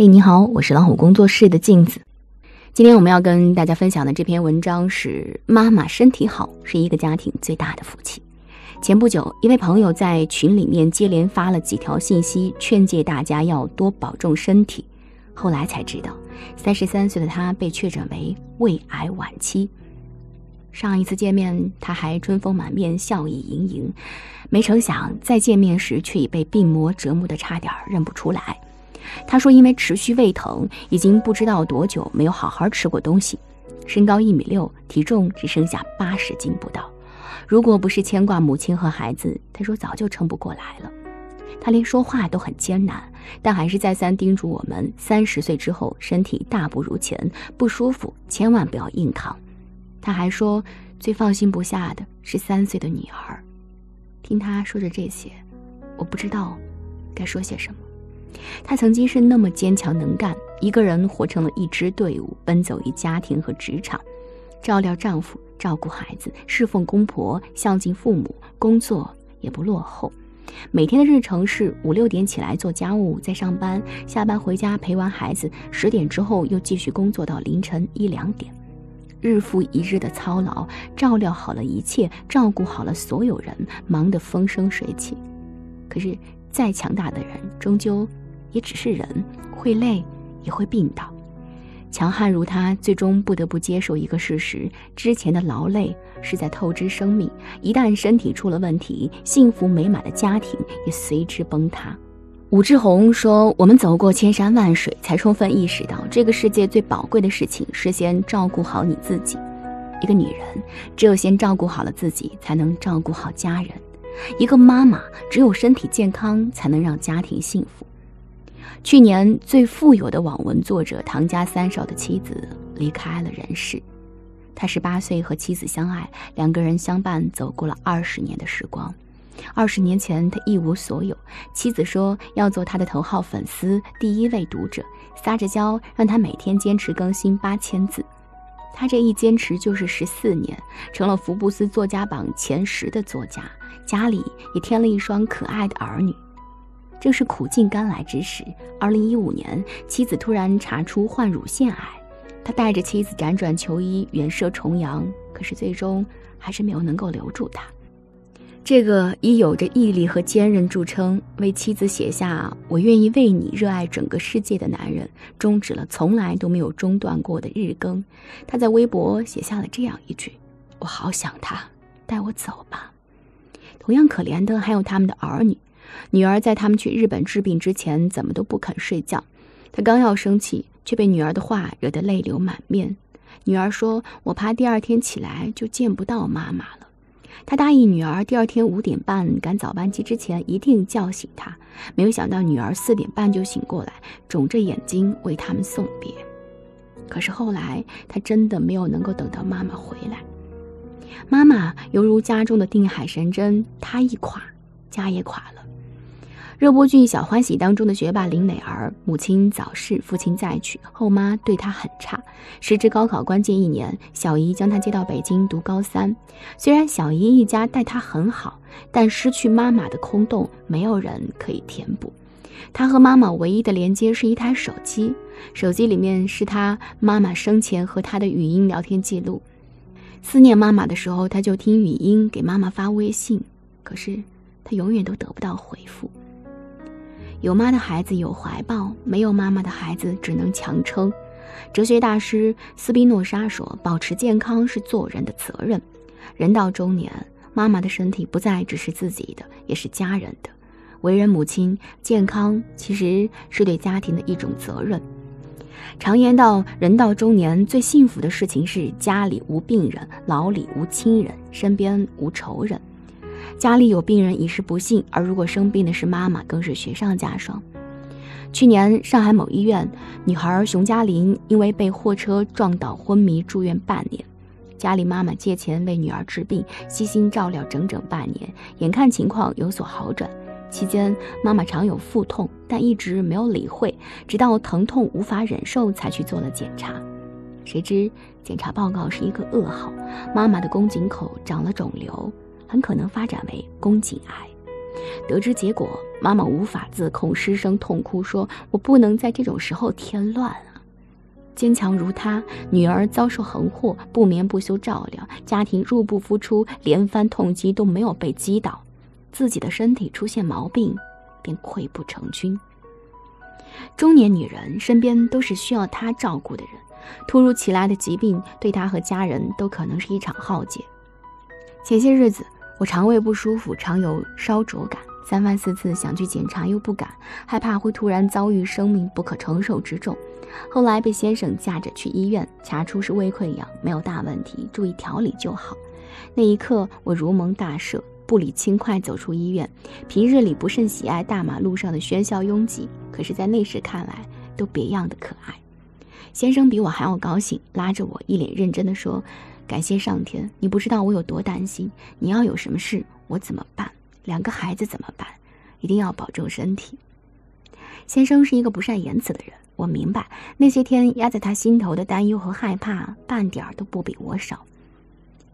嘿，你好，我是老虎工作室的镜子。今天我们要跟大家分享的这篇文章是：妈妈身体好是一个家庭最大的福气。前不久，一位朋友在群里面接连发了几条信息，劝诫大家要多保重身体。后来才知道，三十三岁的他被确诊为胃癌晚期。上一次见面，他还春风满面、笑意盈盈，没成想再见面时，却已被病魔折磨得差点认不出来。他说：“因为持续胃疼，已经不知道多久没有好好吃过东西。身高一米六，体重只剩下八十斤不到。如果不是牵挂母亲和孩子，他说早就撑不过来了。他连说话都很艰难，但还是再三叮嘱我们：三十岁之后，身体大不如前，不舒服千万不要硬扛。他还说，最放心不下的是三岁的女儿。听他说着这些，我不知道该说些什么。”她曾经是那么坚强能干，一个人活成了一支队伍，奔走于家庭和职场，照料丈夫，照顾孩子，侍奉公婆，孝敬父母，工作也不落后。每天的日程是五六点起来做家务，再上班，下班回家陪完孩子，十点之后又继续工作到凌晨一两点，日复一日的操劳，照料好了一切，照顾好了所有人，忙得风生水起。可是再强大的人，终究。也只是人，会累，也会病倒。强悍如他，最终不得不接受一个事实：之前的劳累是在透支生命。一旦身体出了问题，幸福美满的家庭也随之崩塌。武志红说：“我们走过千山万水，才充分意识到，这个世界最宝贵的事情是先照顾好你自己。一个女人，只有先照顾好了自己，才能照顾好家人。一个妈妈，只有身体健康，才能让家庭幸福。”去年最富有的网文作者唐家三少的妻子离开了人世。他十八岁和妻子相爱，两个人相伴走过了二十年的时光。二十年前他一无所有，妻子说要做他的头号粉丝、第一位读者，撒着娇让他每天坚持更新八千字。他这一坚持就是十四年，成了福布斯作家榜前十的作家，家里也添了一双可爱的儿女。正是苦尽甘来之时，二零一五年，妻子突然查出患乳腺癌，他带着妻子辗转求医，远涉重洋，可是最终还是没有能够留住她。这个以有着毅力和坚韧著称，为妻子写下“我愿意为你热爱整个世界”的男人，终止了从来都没有中断过的日更。他在微博写下了这样一句：“我好想他，带我走吧。”同样可怜的还有他们的儿女。女儿在他们去日本治病之前，怎么都不肯睡觉。他刚要生气，却被女儿的话惹得泪流满面。女儿说：“我怕第二天起来就见不到妈妈了。”他答应女儿，第二天五点半赶早班机之前一定叫醒她。没有想到女儿四点半就醒过来，肿着眼睛为他们送别。可是后来，他真的没有能够等到妈妈回来。妈妈犹如家中的定海神针，她一垮，家也垮了。热播剧《小欢喜》当中的学霸林美儿，母亲早逝，父亲再娶，后妈对她很差。时值高考关键一年，小姨将她接到北京读高三。虽然小姨一家待她很好，但失去妈妈的空洞，没有人可以填补。她和妈妈唯一的连接是一台手机，手机里面是她妈妈生前和她的语音聊天记录。思念妈妈的时候，她就听语音给妈妈发微信，可是她永远都得不到回复。有妈的孩子有怀抱，没有妈妈的孩子只能强撑。哲学大师斯宾诺莎说：“保持健康是做人的责任。人到中年，妈妈的身体不再只是自己的，也是家人的。为人母亲，健康其实是对家庭的一种责任。常言道，人到中年最幸福的事情是家里无病人，牢里无亲人，身边无仇人。”家里有病人已是不幸，而如果生病的是妈妈，更是雪上加霜。去年，上海某医院女孩熊嘉林因为被货车撞倒昏迷住院半年，家里妈妈借钱为女儿治病，悉心照料整整半年，眼看情况有所好转。期间，妈妈常有腹痛，但一直没有理会，直到疼痛无法忍受才去做了检查。谁知检查报告是一个噩耗，妈妈的宫颈口长了肿瘤。很可能发展为宫颈癌。得知结果，妈妈无法自控，失声痛哭，说：“我不能在这种时候添乱啊！”坚强如她，女儿遭受横祸，不眠不休照料，家庭入不敷出，连番痛击都没有被击倒，自己的身体出现毛病，便溃不成军。中年女人身边都是需要她照顾的人，突如其来的疾病对她和家人都可能是一场浩劫。前些日子，我肠胃不舒服，常有烧灼感，三番四次想去检查又不敢，害怕会突然遭遇生命不可承受之重。后来被先生架着去医院，查出是胃溃疡，没有大问题，注意调理就好。那一刻，我如蒙大赦。步履轻快走出医院，平日里不甚喜爱大马路上的喧嚣拥挤，可是，在那时看来都别样的可爱。先生比我还要高兴，拉着我，一脸认真的说：“感谢上天，你不知道我有多担心。你要有什么事，我怎么办？两个孩子怎么办？一定要保重身体。”先生是一个不善言辞的人，我明白那些天压在他心头的担忧和害怕，半点儿都不比我少。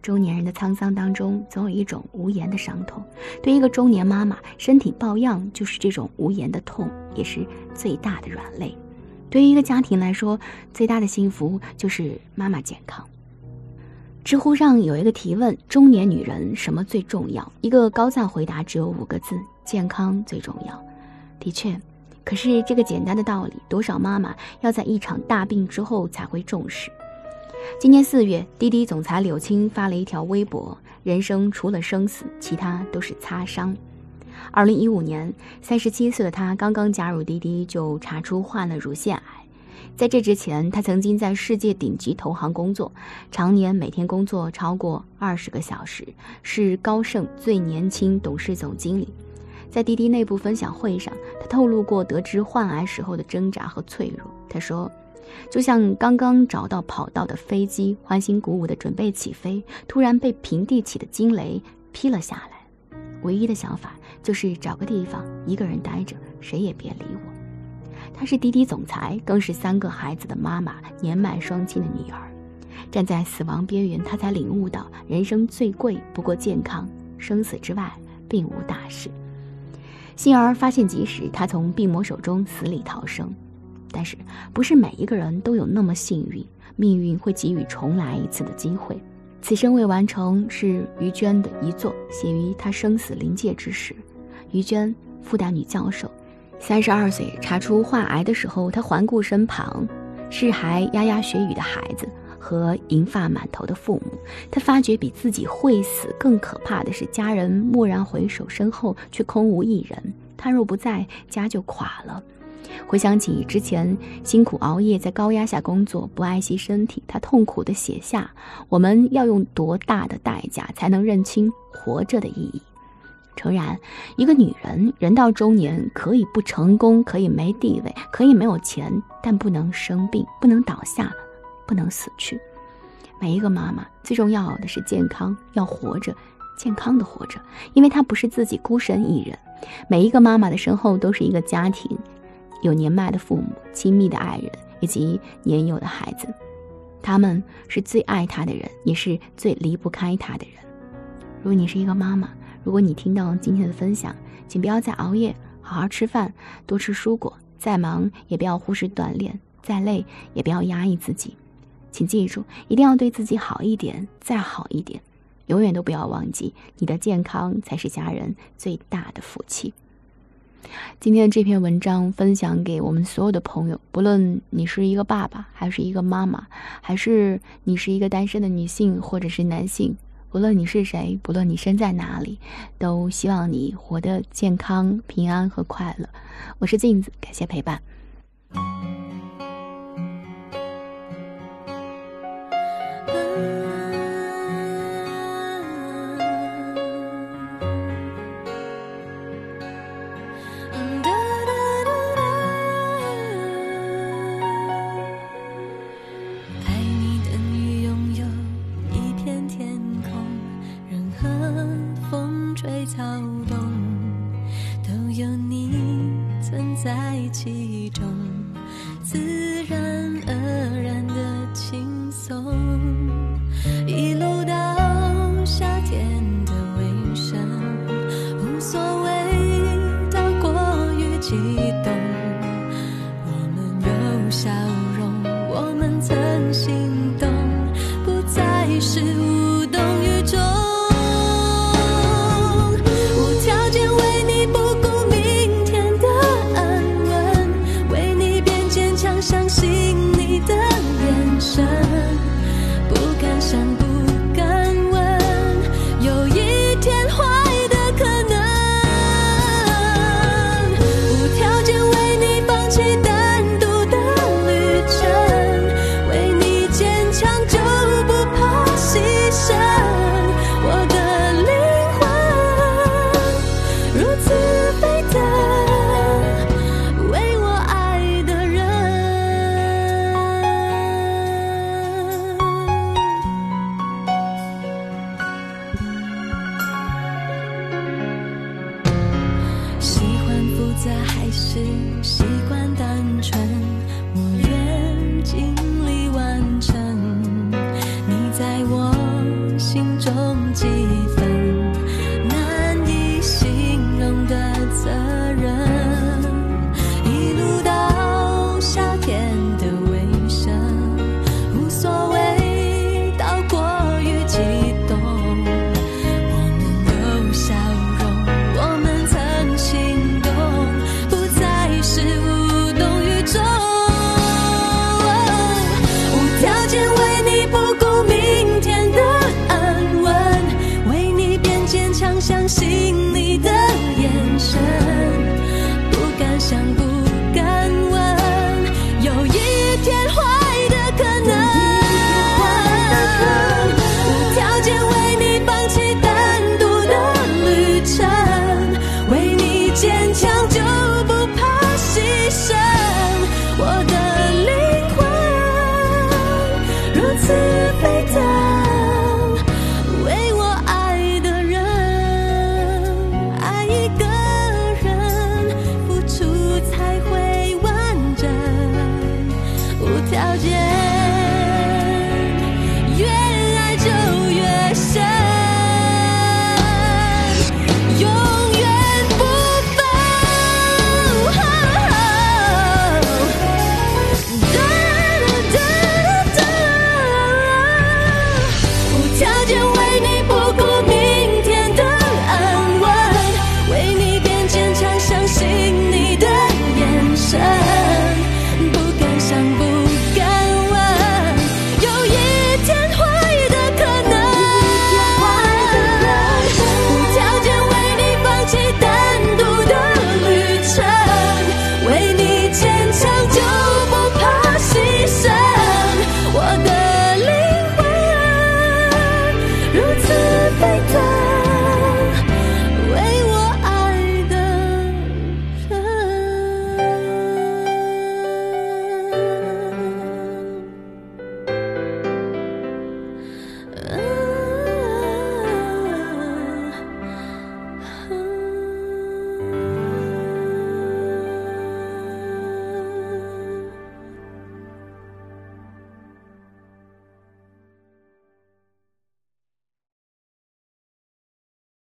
中年人的沧桑当中，总有一种无言的伤痛。对一个中年妈妈，身体抱恙就是这种无言的痛，也是最大的软肋。对于一个家庭来说，最大的幸福就是妈妈健康。知乎上有一个提问：中年女人什么最重要？一个高赞回答只有五个字：健康最重要。的确，可是这个简单的道理，多少妈妈要在一场大病之后才会重视。今年四月，滴滴总裁柳青发了一条微博：“人生除了生死，其他都是擦伤。”二零一五年，三十七岁的他刚刚加入滴滴，就查出患了乳腺癌。在这之前，他曾经在世界顶级投行工作，常年每天工作超过二十个小时，是高盛最年轻董事总经理。在滴滴内部分享会上，他透露过得知患癌时候的挣扎和脆弱。他说。就像刚刚找到跑道的飞机，欢欣鼓舞的准备起飞，突然被平地起的惊雷劈了下来。唯一的想法就是找个地方一个人待着，谁也别理我。她是滴滴总裁，更是三个孩子的妈妈，年迈双亲的女儿。站在死亡边缘，她才领悟到人生最贵不过健康，生死之外并无大事。幸而发现及时，她从病魔手中死里逃生。但是，不是每一个人都有那么幸运，命运会给予重来一次的机会。此生未完成是于娟的遗作，写于她生死临界之时。于娟，复旦女教授，三十二岁查出患癌的时候，他环顾身旁，是还牙牙学语的孩子和银发满头的父母。他发觉比自己会死更可怕的是，家人蓦然回首，身后却空无一人。他若不在，家就垮了。回想起之前辛苦熬夜，在高压下工作，不爱惜身体，他痛苦地写下：“我们要用多大的代价才能认清活着的意义？”诚然，一个女人人到中年，可以不成功，可以没地位，可以没有钱，但不能生病，不能倒下，不能死去。每一个妈妈最重要的是健康，要活着，健康的活着，因为她不是自己孤身一人。每一个妈妈的身后都是一个家庭。有年迈的父母、亲密的爱人以及年幼的孩子，他们是最爱他的人，也是最离不开他的人。如果你是一个妈妈，如果你听到今天的分享，请不要再熬夜，好好吃饭，多吃蔬果。再忙也不要忽视锻炼，再累也不要压抑自己。请记住，一定要对自己好一点，再好一点。永远都不要忘记，你的健康才是家人最大的福气。今天的这篇文章分享给我们所有的朋友，不论你是一个爸爸，还是一个妈妈，还是你是一个单身的女性或者是男性，无论你是谁，不论你身在哪里，都希望你活得健康、平安和快乐。我是镜子，感谢陪伴。相信你的眼神不敢想。心中几分